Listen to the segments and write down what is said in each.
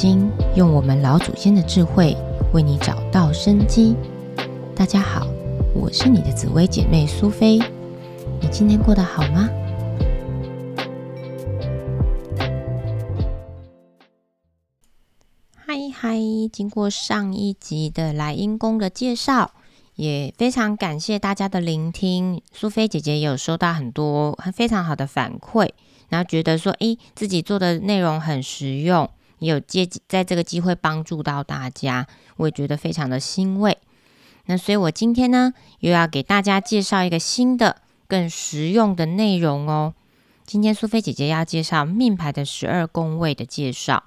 经，用我们老祖先的智慧为你找到生机。大家好，我是你的紫薇姐妹苏菲。你今天过得好吗？嗨嗨！经过上一集的来因宫的介绍，也非常感谢大家的聆听。苏菲姐姐也有收到很多非常好的反馈，然后觉得说，诶，自己做的内容很实用。也有借在这个机会帮助到大家，我也觉得非常的欣慰。那所以，我今天呢，又要给大家介绍一个新的、更实用的内容哦。今天苏菲姐姐要介绍命牌的十二宫位的介绍。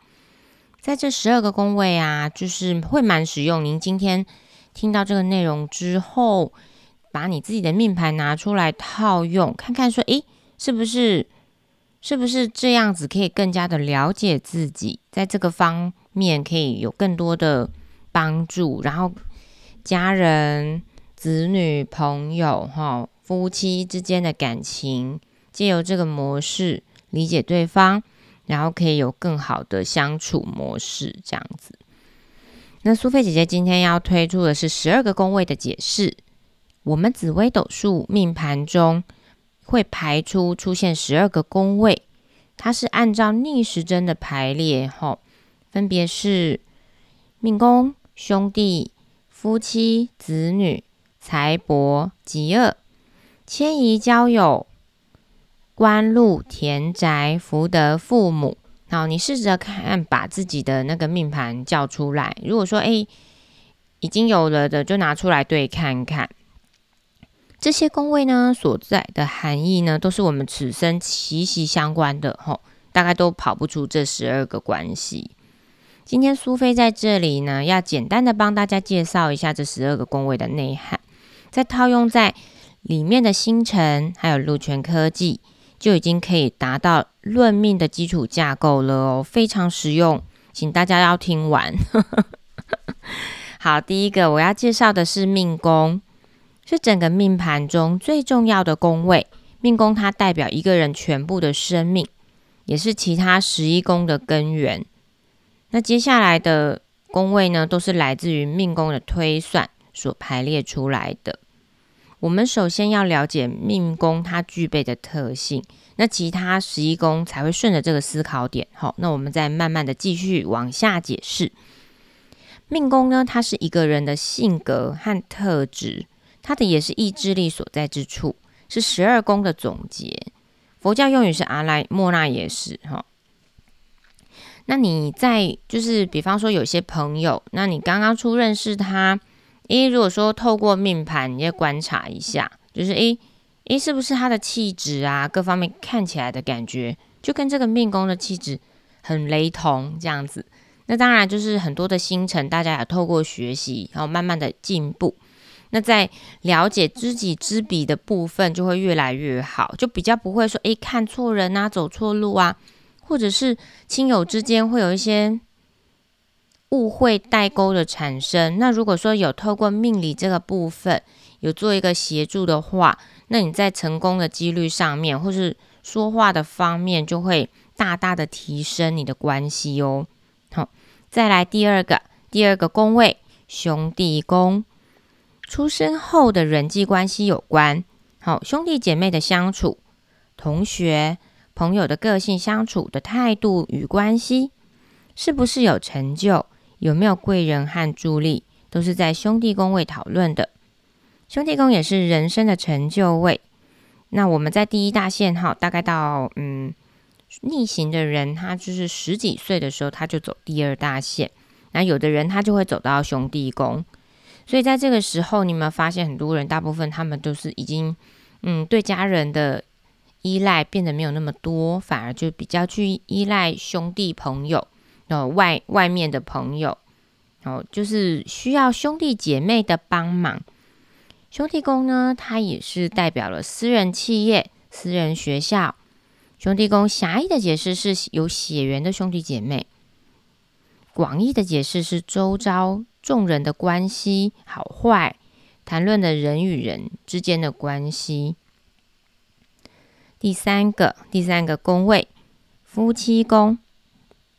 在这十二个宫位啊，就是会蛮实用。您今天听到这个内容之后，把你自己的命牌拿出来套用，看看说，诶，是不是？是不是这样子可以更加的了解自己，在这个方面可以有更多的帮助，然后家人、子女、朋友、哈夫妻之间的感情，借由这个模式理解对方，然后可以有更好的相处模式，这样子。那苏菲姐姐今天要推出的是十二个宫位的解释，我们紫微斗数命盘中。会排出出现十二个宫位，它是按照逆时针的排列，吼，分别是命宫、兄弟、夫妻、子女、财帛、吉厄、迁移、交友、官禄、田宅、福德、父母。好，你试着看，把自己的那个命盘叫出来。如果说，哎，已经有了的，就拿出来对看看。这些宫位呢，所在的含义呢，都是我们此生息息相关的，吼，大概都跑不出这十二个关系。今天苏菲在这里呢，要简单的帮大家介绍一下这十二个宫位的内涵，再套用在里面的星辰，还有禄权科技，就已经可以达到论命的基础架构了哦，非常实用，请大家要听完。好，第一个我要介绍的是命宫。是整个命盘中最重要的宫位，命宫它代表一个人全部的生命，也是其他十一宫的根源。那接下来的宫位呢，都是来自于命宫的推算所排列出来的。我们首先要了解命宫它具备的特性，那其他十一宫才会顺着这个思考点。好，那我们再慢慢的继续往下解释。命宫呢，它是一个人的性格和特质。它的也是意志力所在之处，是十二宫的总结。佛教用语是阿赖莫那也是哈。那你在就是比方说有些朋友，那你刚刚初认识他，诶，如果说透过命盘，你要观察一下，就是诶诶，是不是他的气质啊，各方面看起来的感觉，就跟这个命宫的气质很雷同这样子。那当然就是很多的星辰，大家也透过学习，然后慢慢的进步。那在了解知己知彼的部分，就会越来越好，就比较不会说，诶看错人啊，走错路啊，或者是亲友之间会有一些误会代沟的产生。那如果说有透过命理这个部分有做一个协助的话，那你在成功的几率上面，或是说话的方面，就会大大的提升你的关系哦。好，再来第二个，第二个宫位兄弟宫。出生后的人际关系有关，好兄弟姐妹的相处，同学朋友的个性相处的态度与关系，是不是有成就，有没有贵人和助力，都是在兄弟宫位讨论的。兄弟宫也是人生的成就位。那我们在第一大线哈，大概到嗯逆行的人，他就是十几岁的时候，他就走第二大线。那有的人他就会走到兄弟宫。所以在这个时候，你们发现很多人，大部分他们都是已经，嗯，对家人的依赖变得没有那么多，反而就比较去依赖兄弟朋友，呃，外外面的朋友，哦，就是需要兄弟姐妹的帮忙。兄弟宫呢，它也是代表了私人企业、私人学校。兄弟宫狭义的解释是有血缘的兄弟姐妹，广义的解释是周遭。众人的关系好坏，谈论的人与人之间的关系。第三个，第三个宫位，夫妻宫。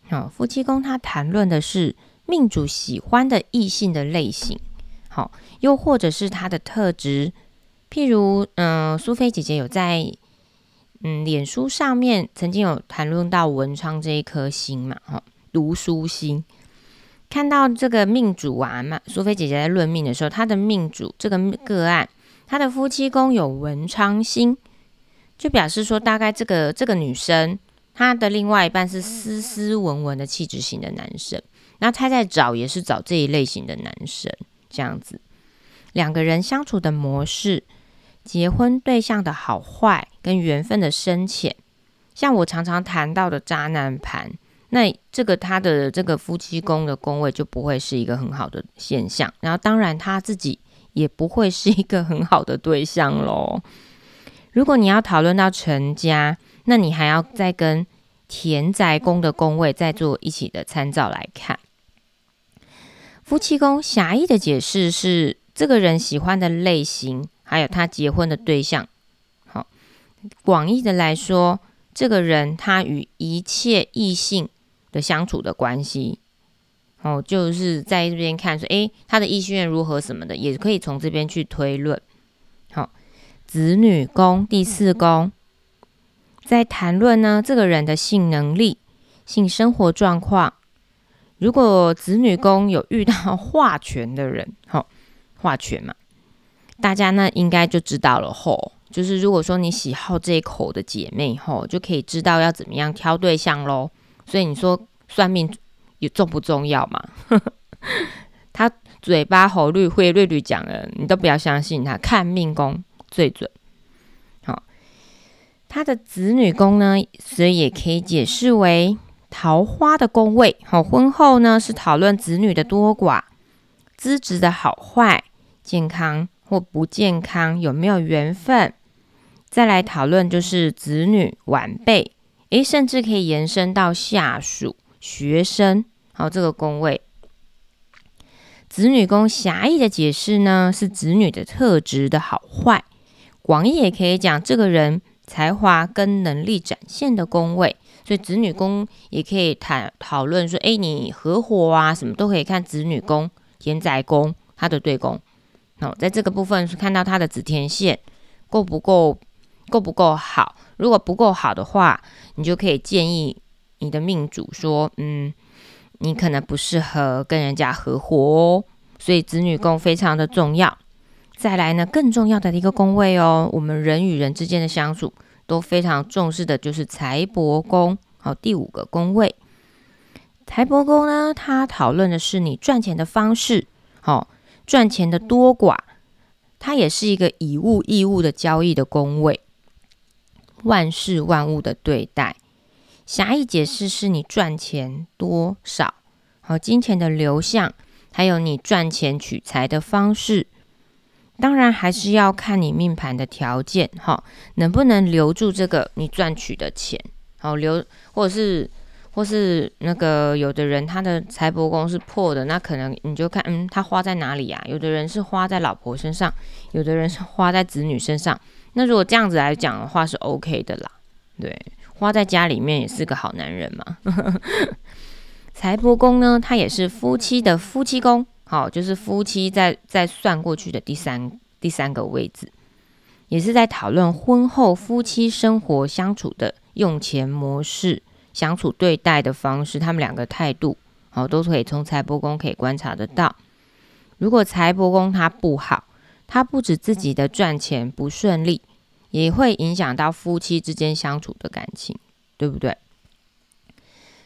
好，夫妻宫它谈论的是命主喜欢的异性的类型，好，又或者是他的特质，譬如，嗯，苏菲姐姐有在，嗯，脸书上面曾经有谈论到文昌这一颗星嘛，哈，读书星，看到这个命主啊嘛，苏菲姐姐在论命的时候，她的命主这个个案，她的夫妻宫有文昌星，就表示说，大概这个这个女生。她的另外一半是斯斯文文的气质型的男生，那她在找也是找这一类型的男生，这样子，两个人相处的模式、结婚对象的好坏跟缘分的深浅，像我常常谈到的渣男盘，那这个他的这个夫妻宫的宫位就不会是一个很好的现象，然后当然他自己也不会是一个很好的对象喽。如果你要讨论到成家，那你还要再跟田宅宫的宫位再做一起的参照来看。夫妻宫狭义的解释是这个人喜欢的类型，还有他结婚的对象。好，广义的来说，这个人他与一切异性的相处的关系，哦，就是在这边看说，诶，他的异性缘如何什么的，也可以从这边去推论。好，子女宫第四宫。在谈论呢，这个人的性能力、性生活状况。如果子女宫有遇到化权的人，吼，化权嘛，大家呢应该就知道了。吼，就是如果说你喜好这一口的姐妹，吼，就可以知道要怎么样挑对象喽。所以你说算命有重不重要嘛？他嘴巴吼绿会绿绿讲的，你都不要相信他，看命宫最准。好他的子女宫呢，所以也可以解释为桃花的宫位。好，婚后呢是讨论子女的多寡、资质的好坏、健康或不健康、有没有缘分。再来讨论就是子女晚辈，诶，甚至可以延伸到下属、学生。好，这个宫位，子女宫狭义的解释呢是子女的特质的好坏，广义也可以讲这个人。才华跟能力展现的宫位，所以子女宫也可以谈讨论说，哎，你合伙啊，什么都可以看子女宫、田宅宫它的对宫。好，在这个部分是看到它的子天线够不够，够不够好。如果不够好的话，你就可以建议你的命主说，嗯，你可能不适合跟人家合伙哦。所以子女宫非常的重要。再来呢，更重要的一个宫位哦，我们人与人之间的相处都非常重视的，就是财帛宫。好，第五个宫位，财帛宫呢，它讨论的是你赚钱的方式，好，赚钱的多寡，它也是一个以物易物的交易的宫位，万事万物的对待。狭义解释是你赚钱多少，好，金钱的流向，还有你赚钱取财的方式。当然还是要看你命盘的条件，哈，能不能留住这个你赚取的钱，好留，或者是，或是那个有的人他的财帛宫是破的，那可能你就看，嗯，他花在哪里呀？有的人是花在老婆身上，有的人是花在子女身上。那如果这样子来讲的话，是 OK 的啦，对，花在家里面也是个好男人嘛。财帛宫呢，它也是夫妻的夫妻宫。好，就是夫妻在在算过去的第三第三个位置，也是在讨论婚后夫妻生活相处的用钱模式、相处对待的方式，他们两个态度，好，都可以从财帛宫可以观察得到。如果财帛宫它不好，它不止自己的赚钱不顺利，也会影响到夫妻之间相处的感情，对不对？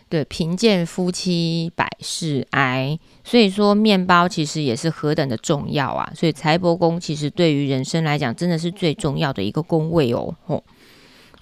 对，贫贱夫妻百事哀，所以说面包其实也是何等的重要啊！所以财帛宫其实对于人生来讲，真的是最重要的一个宫位哦。吼，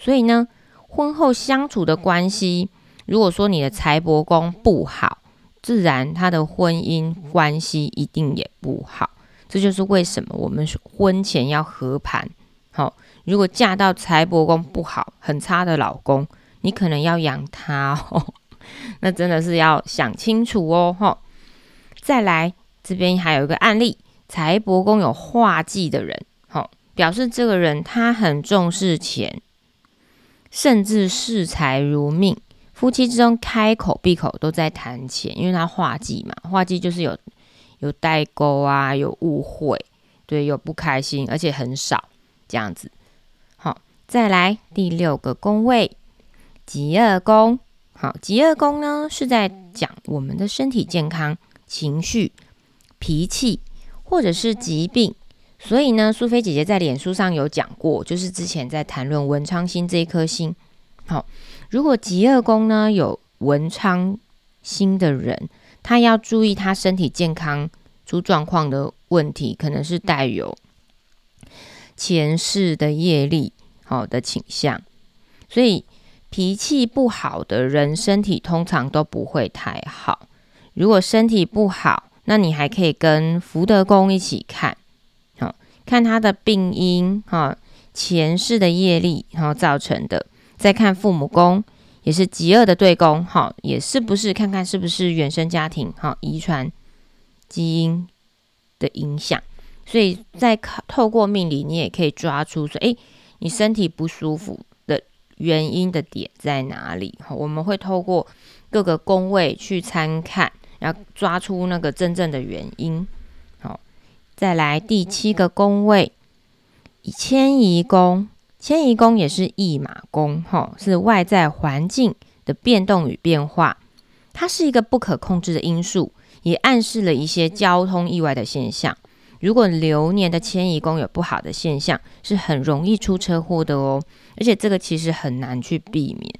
所以呢，婚后相处的关系，如果说你的财帛宫不好，自然他的婚姻关系一定也不好。这就是为什么我们婚前要合盘。好，如果嫁到财帛宫不好、很差的老公，你可能要养他哦。那真的是要想清楚哦，哈！再来这边还有一个案例，财帛宫有化忌的人，哈，表示这个人他很重视钱，甚至视财如命，夫妻之中开口闭口都在谈钱，因为他画忌嘛，画忌就是有有代沟啊，有误会，对，有不开心，而且很少这样子。好，再来第六个宫位，极恶宫。好，极恶宫呢是在讲我们的身体健康、情绪、脾气或者是疾病。所以呢，苏菲姐姐在脸书上有讲过，就是之前在谈论文昌星这一颗星。好，如果极恶宫呢有文昌星的人，他要注意他身体健康出状况的问题，可能是带有前世的业力好的倾向。所以脾气不好的人，身体通常都不会太好。如果身体不好，那你还可以跟福德宫一起看。好看他的病因，哈，前世的业力，然后造成的，再看父母宫，也是极恶的对宫，哈，也是不是看看是不是原生家庭，哈，遗传基因的影响，所以在透过命理，你也可以抓出说，诶，你身体不舒服的原因的点在哪里？哈，我们会透过各个宫位去参看，然后抓出那个真正的原因。好再来第七个宫位，迁移宫。迁移宫也是驿马宫，哈，是外在环境的变动与变化，它是一个不可控制的因素，也暗示了一些交通意外的现象。如果流年的迁移宫有不好的现象，是很容易出车祸的哦。而且这个其实很难去避免，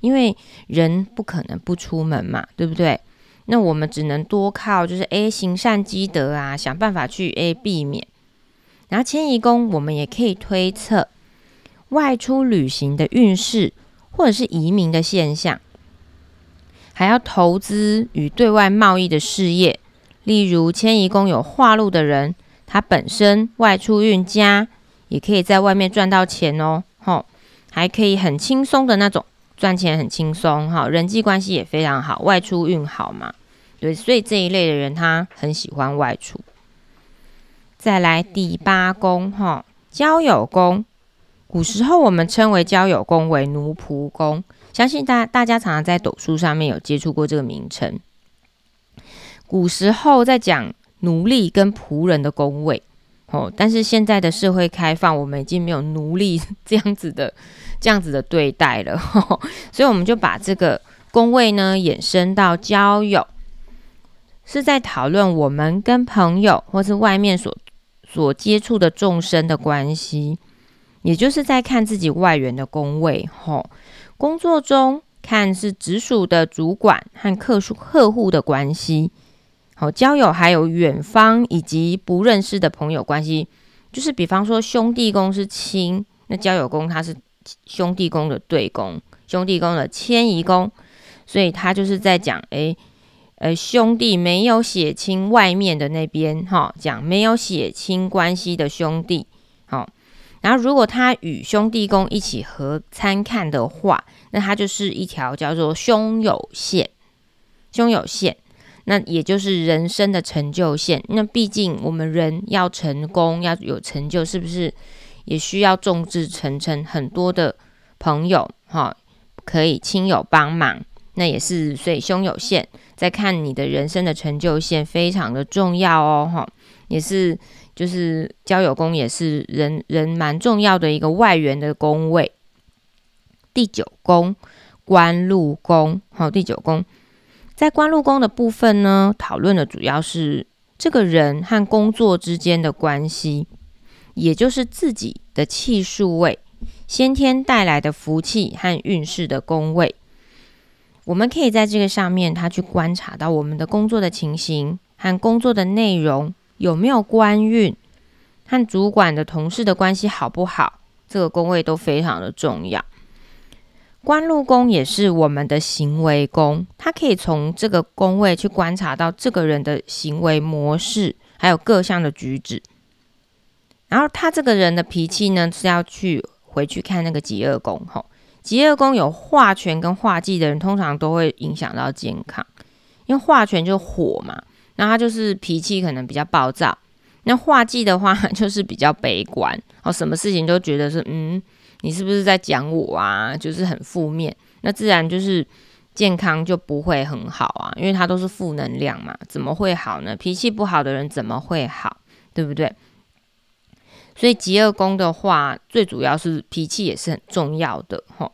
因为人不可能不出门嘛，对不对？那我们只能多靠，就是诶行善积德啊，想办法去诶避免。然后迁移宫，我们也可以推测外出旅行的运势，或者是移民的现象，还要投资与对外贸易的事业。例如迁移宫有化禄的人，他本身外出运家，也可以在外面赚到钱哦，吼，还可以很轻松的那种。赚钱很轻松哈，人际关系也非常好，外出运好嘛，对，所以这一类的人他很喜欢外出。再来第八宫哈，交友宫，古时候我们称为交友宫为奴仆宫，相信大大家常常在斗书上面有接触过这个名称。古时候在讲奴隶跟仆人的宫位哦，但是现在的社会开放，我们已经没有奴隶这样子的。这样子的对待了，所以我们就把这个宫位呢衍生到交友，是在讨论我们跟朋友或是外面所所接触的众生的关系，也就是在看自己外缘的宫位。吼，工作中看是直属的主管和客户客户的关系，好交友还有远方以及不认识的朋友关系，就是比方说兄弟宫是亲，那交友宫它是。兄弟宫的对宫，兄弟宫的迁移宫，所以他就是在讲，诶，呃，兄弟没有血亲外面的那边，哈，讲没有血亲关系的兄弟，然后如果他与兄弟宫一起合参看的话，那它就是一条叫做兄友线，兄友线，那也就是人生的成就线。那毕竟我们人要成功，要有成就，是不是？也需要众志成城，很多的朋友哈，可以亲友帮忙，那也是所以兄友线在看你的人生的成就线非常的重要哦哈，也是就是交友宫也是人人蛮重要的一个外援的宫位。第九宫官禄宫，好，第九宫在官禄宫的部分呢，讨论的主要是这个人和工作之间的关系。也就是自己的气数位，先天带来的福气和运势的宫位，我们可以在这个上面，他去观察到我们的工作的情形和工作的内容有没有官运，和主管的同事的关系好不好，这个宫位都非常的重要。官禄宫也是我们的行为宫，它可以从这个宫位去观察到这个人的行为模式，还有各项的举止。然后他这个人的脾气呢，是要去回去看那个极恶宫吼。极恶宫有化权跟化忌的人，通常都会影响到健康，因为化权就火嘛，那他就是脾气可能比较暴躁。那化忌的话，就是比较悲观，哦，什么事情都觉得是，嗯，你是不是在讲我啊？就是很负面，那自然就是健康就不会很好啊，因为它都是负能量嘛，怎么会好呢？脾气不好的人怎么会好，对不对？所以极恶宫的话，最主要是脾气也是很重要的哈。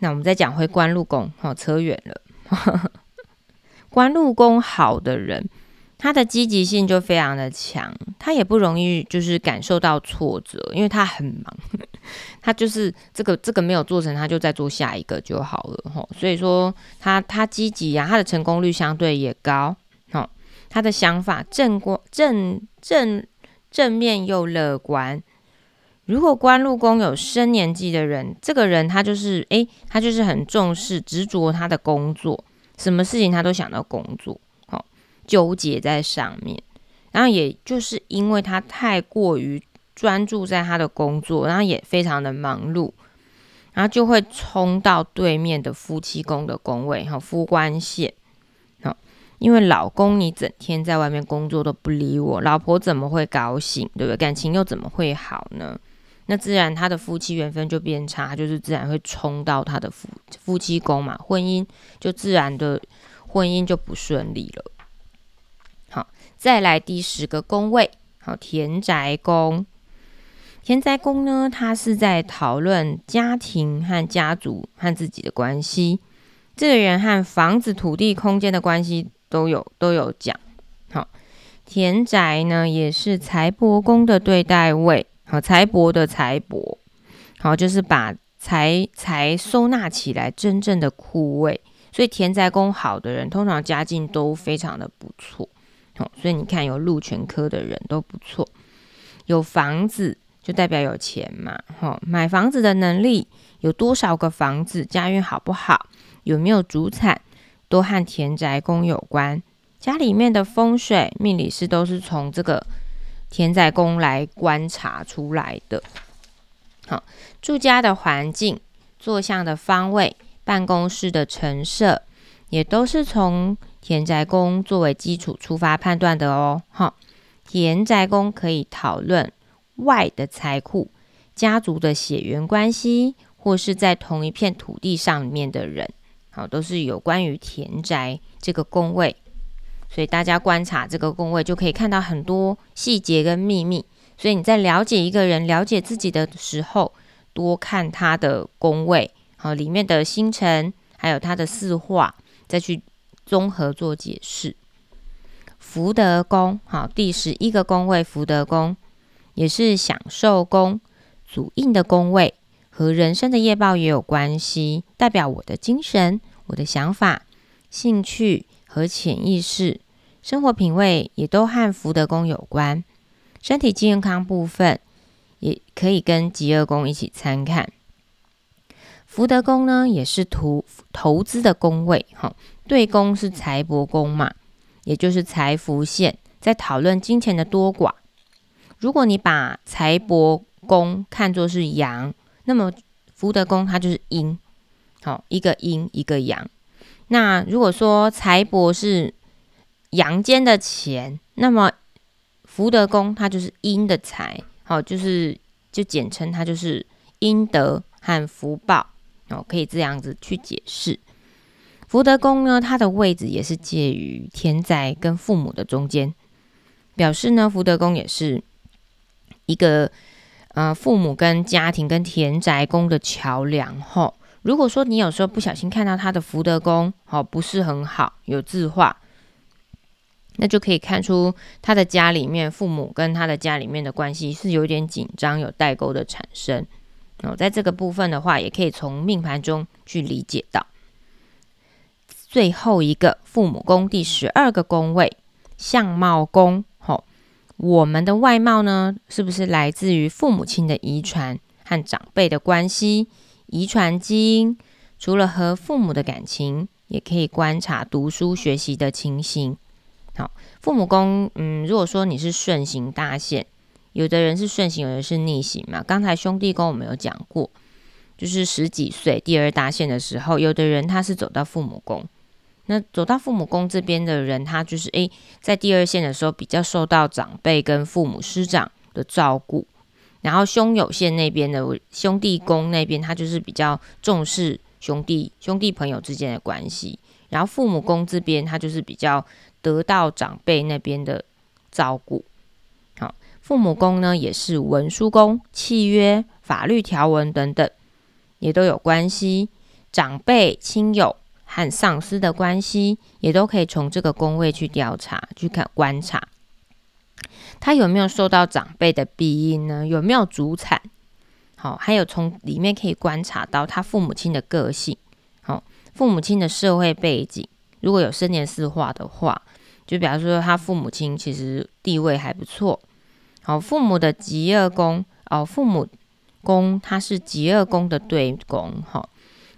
那我们再讲回官禄宫，哈，扯远了。官禄宫好的人。他的积极性就非常的强，他也不容易就是感受到挫折，因为他很忙，他就是这个这个没有做成，他就再做下一个就好了吼。所以说他他积极呀，他的成功率相对也高，吼，他的想法正光正正正面又乐观。如果官禄宫有生年纪的人，这个人他就是诶，他就是很重视执着他的工作，什么事情他都想到工作哦。纠结在上面，然后也就是因为他太过于专注在他的工作，然后也非常的忙碌，然后就会冲到对面的夫妻宫的宫位哈，夫官线。好，因为老公你整天在外面工作都不理我，老婆怎么会高兴，对不对？感情又怎么会好呢？那自然他的夫妻缘分就变差，就是自然会冲到他的夫夫妻宫嘛，婚姻就自然的婚姻就不顺利了。好再来第十个宫位，好，田宅宫。田宅宫呢，它是在讨论家庭和家族和自己的关系。这个人和房子、土地、空间的关系都有都有讲。好，田宅呢，也是财帛宫的对待位。好，财帛的财帛，好，就是把财财收纳起来真正的库位。所以田宅宫好的人，通常家境都非常的不错。好所以你看，有禄全科的人都不错，有房子就代表有钱嘛。哈，买房子的能力有多少个房子，家运好不好，有没有主产，都和田宅宫有关。家里面的风水命理师都是从这个田宅宫来观察出来的。好，住家的环境、坐向的方位、办公室的陈设，也都是从。田宅宫作为基础出发判断的哦，哈，田宅宫可以讨论外的财库、家族的血缘关系，或是在同一片土地上面的人，好，都是有关于田宅这个宫位，所以大家观察这个宫位就可以看到很多细节跟秘密。所以你在了解一个人、了解自己的时候，多看他的宫位，好，里面的星辰，还有他的四化，再去。综合做解释，福德宫好，第十一个宫位福德宫也是享受宫，主印的宫位和人生的业报也有关系，代表我的精神、我的想法、兴趣和潜意识、生活品味也都和福德宫有关。身体健康部分也可以跟极恶宫一起参看。福德宫呢，也是投投资的宫位，哈。对宫是财帛宫嘛，也就是财福线，在讨论金钱的多寡。如果你把财帛宫看作是阳，那么福德宫它就是阴，好，一个阴一个阳。那如果说财帛是阳间的钱，那么福德宫它就是阴的财，好，就是就简称它就是阴德和福报，哦，可以这样子去解释。福德宫呢，它的位置也是介于田宅跟父母的中间，表示呢，福德宫也是一个呃父母跟家庭跟田宅宫的桥梁。吼，如果说你有时候不小心看到他的福德宫，好不是很好，有字画，那就可以看出他的家里面父母跟他的家里面的关系是有点紧张，有代沟的产生。哦，在这个部分的话，也可以从命盘中去理解到。最后一个父母宫第十二个宫位，相貌宫。吼，我们的外貌呢，是不是来自于父母亲的遗传和长辈的关系？遗传基因除了和父母的感情，也可以观察读书学习的情形。好，父母宫，嗯，如果说你是顺行大限，有的人是顺行，有的是逆行嘛。刚才兄弟宫我们有讲过，就是十几岁第二大限的时候，有的人他是走到父母宫。那走到父母宫这边的人，他就是诶，在第二线的时候比较受到长辈跟父母师长的照顾，然后兄友线那边的兄弟宫那边，他就是比较重视兄弟兄弟朋友之间的关系。然后父母宫这边，他就是比较得到长辈那边的照顾。好，父母宫呢也是文书宫、契约、法律条文等等，也都有关系。长辈、亲友和上司的关系，也都可以从这个宫位去调查、去看观察。他有没有受到长辈的庇荫呢？有没有祖产？好，还有从里面可以观察到他父母亲的个性。好，父母亲的社会背景，如果有生年四化的话，就比方说他父母亲其实地位还不错。好，父母的极恶宫哦，父母宫它是极恶宫的对宫。好，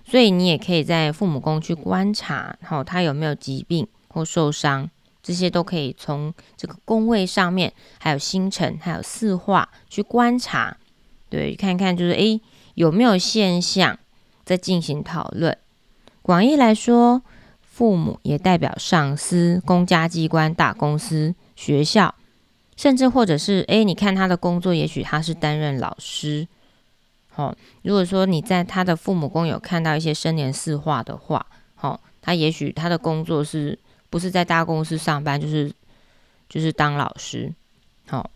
所以你也可以在父母宫去观察，好，他有没有疾病或受伤。这些都可以从这个宫位上面，还有星辰，还有四化去观察，对，看看就是诶有没有现象在进行讨论。广义来说，父母也代表上司、公家机关、大公司、学校，甚至或者是诶，你看他的工作，也许他是担任老师。好，如果说你在他的父母宫有看到一些生年四化的话，好，他也许他的工作是。不是在大公司上班，就是就是当老师，好。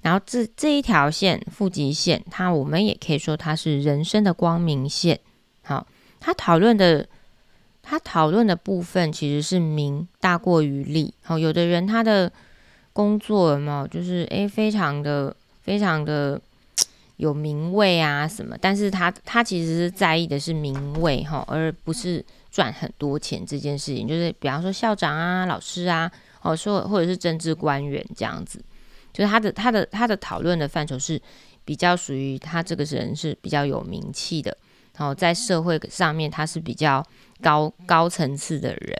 然后这这一条线负极线，它我们也可以说它是人生的光明线，好。他讨论的他讨论的部分其实是名大过于利，好。有的人他的工作嘛，就是诶，非常的非常的有名位啊什么，但是他他其实是在意的是名位哈，而不是。赚很多钱这件事情，就是比方说校长啊、老师啊，哦说或者是政治官员这样子，就是他的他的他的讨论的范畴是比较属于他这个人是比较有名气的，然后在社会上面他是比较高高层次的人。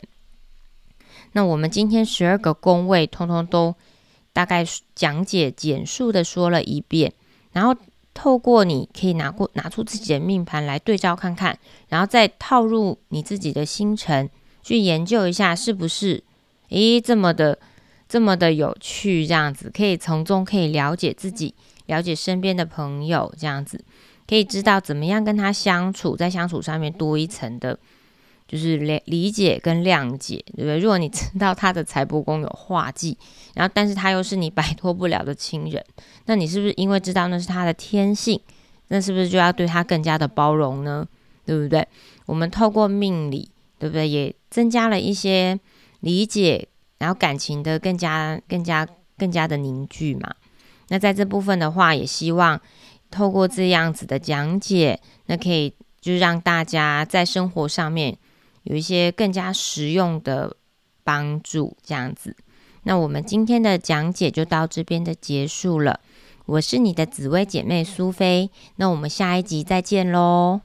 那我们今天十二个宫位通通都大概讲解简述的说了一遍，然后。透过你可以拿过拿出自己的命盘来对照看看，然后再套入你自己的星辰去研究一下，是不是诶这么的这么的有趣？这样子可以从中可以了解自己，了解身边的朋友，这样子可以知道怎么样跟他相处，在相处上面多一层的。就是理理解跟谅解，对不对？如果你知道他的财帛宫有化忌，然后但是他又是你摆脱不了的亲人，那你是不是因为知道那是他的天性，那是不是就要对他更加的包容呢？对不对？我们透过命理，对不对？也增加了一些理解，然后感情的更加、更加、更加的凝聚嘛。那在这部分的话，也希望透过这样子的讲解，那可以就让大家在生活上面。有一些更加实用的帮助，这样子。那我们今天的讲解就到这边的结束了。我是你的紫薇姐妹苏菲，那我们下一集再见喽。